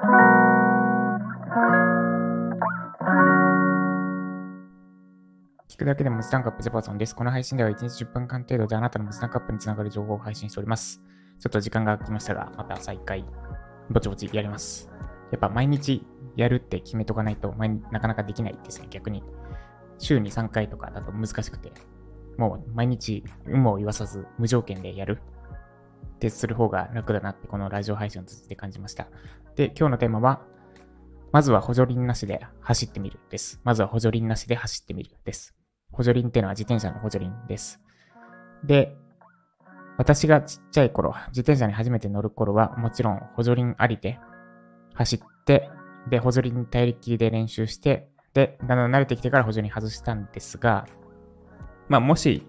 聞くだけで文字タンカップジャパソンです。この配信では1日10分間程度であなたの文字タンカップにつながる情報を配信しております。ちょっと時間が空きましたが、また再開、ぼちぼちやります。やっぱ毎日やるって決めとかないと、なかなかできないですね、逆に。週に3回とかだと難しくて、もう毎日有無を言わさず無条件でやるってする方が楽だなってこのラジオ配信を通じて感じました。で、今日のテーマは、まずは補助輪なしで走ってみるです。まずは補助輪なしで走ってみるです。補助輪っていうのは自転車の補助輪です。で、私がちっちゃい頃、自転車に初めて乗る頃は、もちろん補助輪ありで走って、で、補助輪に頼りきりで練習して、で、だんだん慣れてきてから補助輪外したんですが、まあ、もし、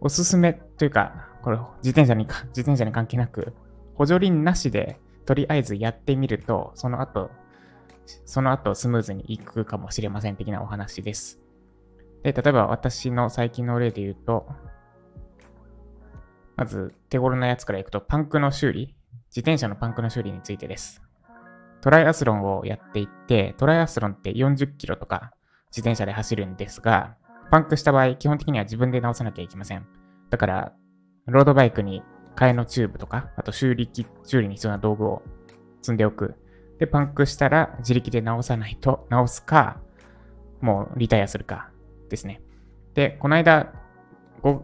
おすすめというか、これ、自転車にか、自転車に関係なく、補助輪なしで、とりあえずやってみると、その後、その後スムーズにいくかもしれません的なお話です。で、例えば私の最近の例で言うと、まず手頃なやつからいくと、パンクの修理、自転車のパンクの修理についてです。トライアスロンをやっていって、トライアスロンって40キロとか自転車で走るんですが、パンクした場合、基本的には自分で直さなきゃいけません。だから、ロードバイクに替えのチューブとか、あと修理機、修理に必要な道具を積んでおく。で、パンクしたら自力で直さないと、直すか、もうリタイアするかですね。で、この間、5,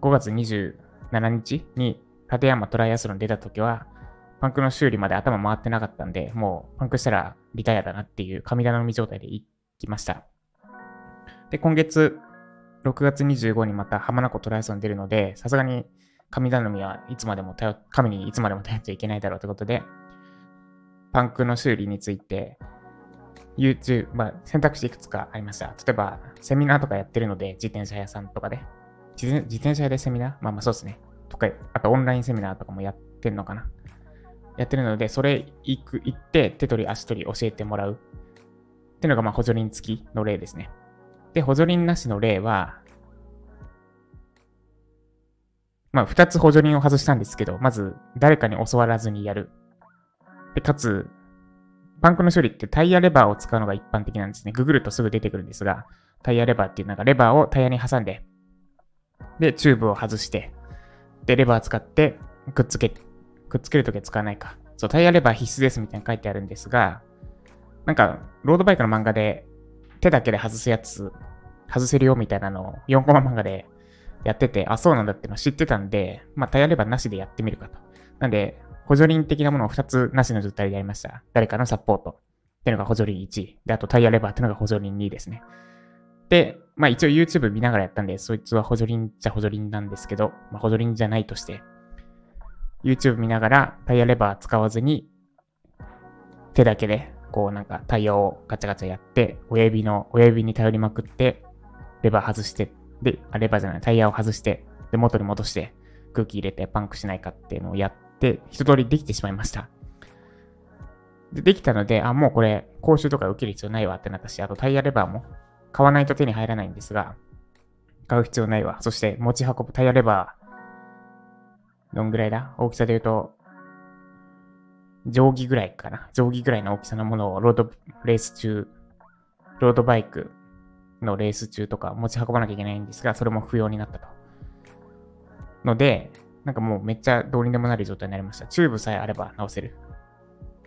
5月27日に立山トライアスロン出た時は、パンクの修理まで頭回ってなかったんで、もうパンクしたらリタイアだなっていう神頼み状態で行きました。で、今月、6月25にまた浜名湖トライアスロン出るので、さすがに神頼みはいつまでも頼、神にいつまでも頼っちゃいけないだろうということで、パンクの修理について、YouTube、まあ、選択肢いくつかありました。例えば、セミナーとかやってるので、自転車屋さんとかで。自転自転車屋でセミナー？まあまあそうですね。とか、あとオンラインセミナーとかもやってんのかな。やってるので、それ行く、行って、手取り足取り教えてもらう。っていうのが、まあ、補助輪付きの例ですね。で、補助輪なしの例は、まあ、二つ補助輪を外したんですけど、まず、誰かに教わらずにやる。で、かつ、パンクの処理ってタイヤレバーを使うのが一般的なんですね。ググるとすぐ出てくるんですが、タイヤレバーっていうなんかレバーをタイヤに挟んで、で、チューブを外して、で、レバー使ってくっつけ、くっつけるときは使わないか。そう、タイヤレバー必須ですみたいに書いてあるんですが、なんか、ロードバイクの漫画で手だけで外すやつ、外せるよみたいなのを4コマ漫画でやってて、あ、そうなんだっての知ってたんで、まあ、タイヤレバーなしでやってみるかと。なんで、補助輪的なものを2つなしの状態でやりました。誰かのサポートっていうのが補助輪1。で、あとタイヤレバーっていうのが補助輪2ですね。で、まあ一応 YouTube 見ながらやったんで、そいつは補助輪じゃ補助輪なんですけど、まあ、補助輪じゃないとして、YouTube 見ながらタイヤレバー使わずに、手だけで、こうなんかタイヤをガチャガチャやって、親指の、親指に頼りまくって、レバー外して、で、あ、レバーじゃない、タイヤを外して、で、元に戻して、空気入れてパンクしないかっていうのをやって、一通りできてしまいました。で、できたので、あ、もうこれ、講習とか受ける必要ないわってなったし、あとタイヤレバーも買わないと手に入らないんですが、買う必要ないわ。そして持ち運ぶタイヤレバー、どんぐらいだ？大きさで言うと、定規ぐらいかな。定規ぐらいの大きさのものをロードレース中、ロードバイクのレース中とか持ち運ばなきゃいけないんですが、それも不要になったと。ので、なんかもうめっちゃどうにでもなる状態になりました。チューブさえあれば直せる。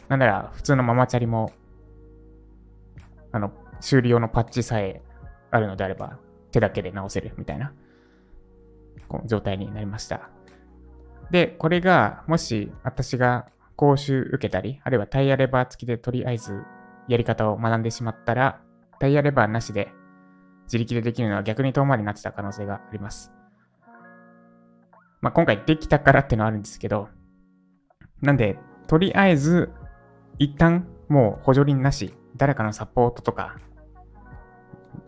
なんなら普通のママチャリも、あの、修理用のパッチさえあるのであれば、手だけで直せるみたいな、状態になりました。で、これが、もし私が講習受けたり、あるいはタイヤレバー付きでとりあえずやり方を学んでしまったら、タイヤレバーなしで自力でできるのは逆に遠回りになってた可能性があります。まあ、今回できたからっていうのはあるんですけど、なんで、とりあえず、一旦もう補助輪なし、誰かのサポートとか、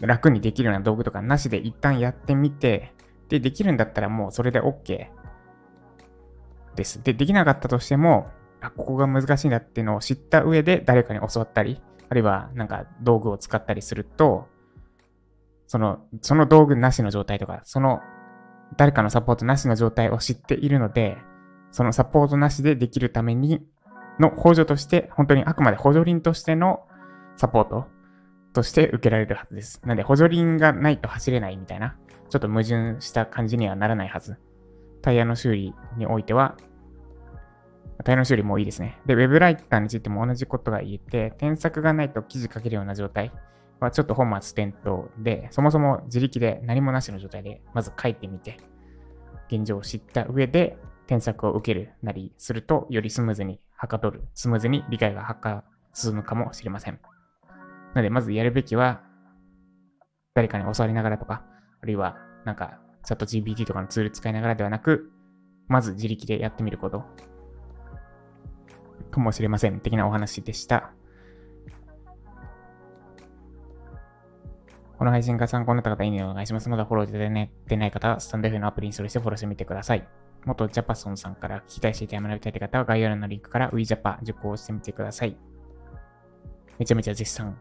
楽にできるような道具とかなしで一旦やってみて、で、できるんだったらもうそれで OK です。で、できなかったとしても、あ、ここが難しいんだっていうのを知った上で誰かに教わったり、あるいはなんか道具を使ったりすると、その、その道具なしの状態とか、その誰かのサポートなしの状態を知っているので、そのサポートなしでできるために、の補助として、本当にあくまで補助輪としてのサポートとして受けられるはずです。なので補助輪がないと走れないみたいな、ちょっと矛盾した感じにはならないはず。タイヤの修理においては、タイヤの修理もいいですね。で、ウェブライターについても同じことが言えて、添削がないと記事書けるような状態はちょっと本末転倒で、そもそも自力で何もなしの状態で、まず書いてみて、現状を知った上で、添削を受けるなりすると、よりスムーズにはかどる、スムーズに理解がはか進むかもしれません。なので、まずやるべきは、誰かに教わりながらとか、あるいは、なんか、チャット GPT とかのツール使いながらではなく、まず自力でやってみること。かもしれません。的なお話でした。この配信が参考になった方、いいねお願いします。まだフォローでねてない方は、スタンド F のアプリにそれしてフォローしてみてください。元ジャパソンさんから聞きたい、知りたい、学びたい方は、概要欄のリンクから WeJapa 受講してみてください。めちゃめちゃ絶賛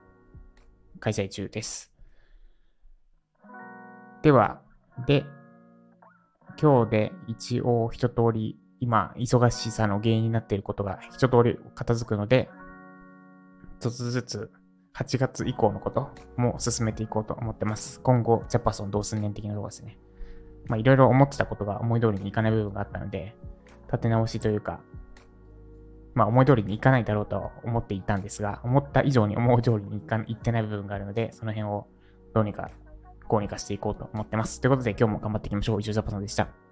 開催中です。では、で、今日で一応一通り、今、忙しさの原因になっていることが一通り片付くので、一つずつ8月以降のことも進めていこうと思ってます。今後、ジャパソン同数年的なとこですね。まあ、いろいろ思ってたことが思い通りにいかない部分があったので、立て直しというか、まあ、思い通りにいかないだろうと思っていたんですが、思った以上に思う通りにいかいってない部分があるので、その辺をどうにか、こうにかしていこうと思ってます。ということで、今日も頑張っていきましょう。以上、ジャパソンでした。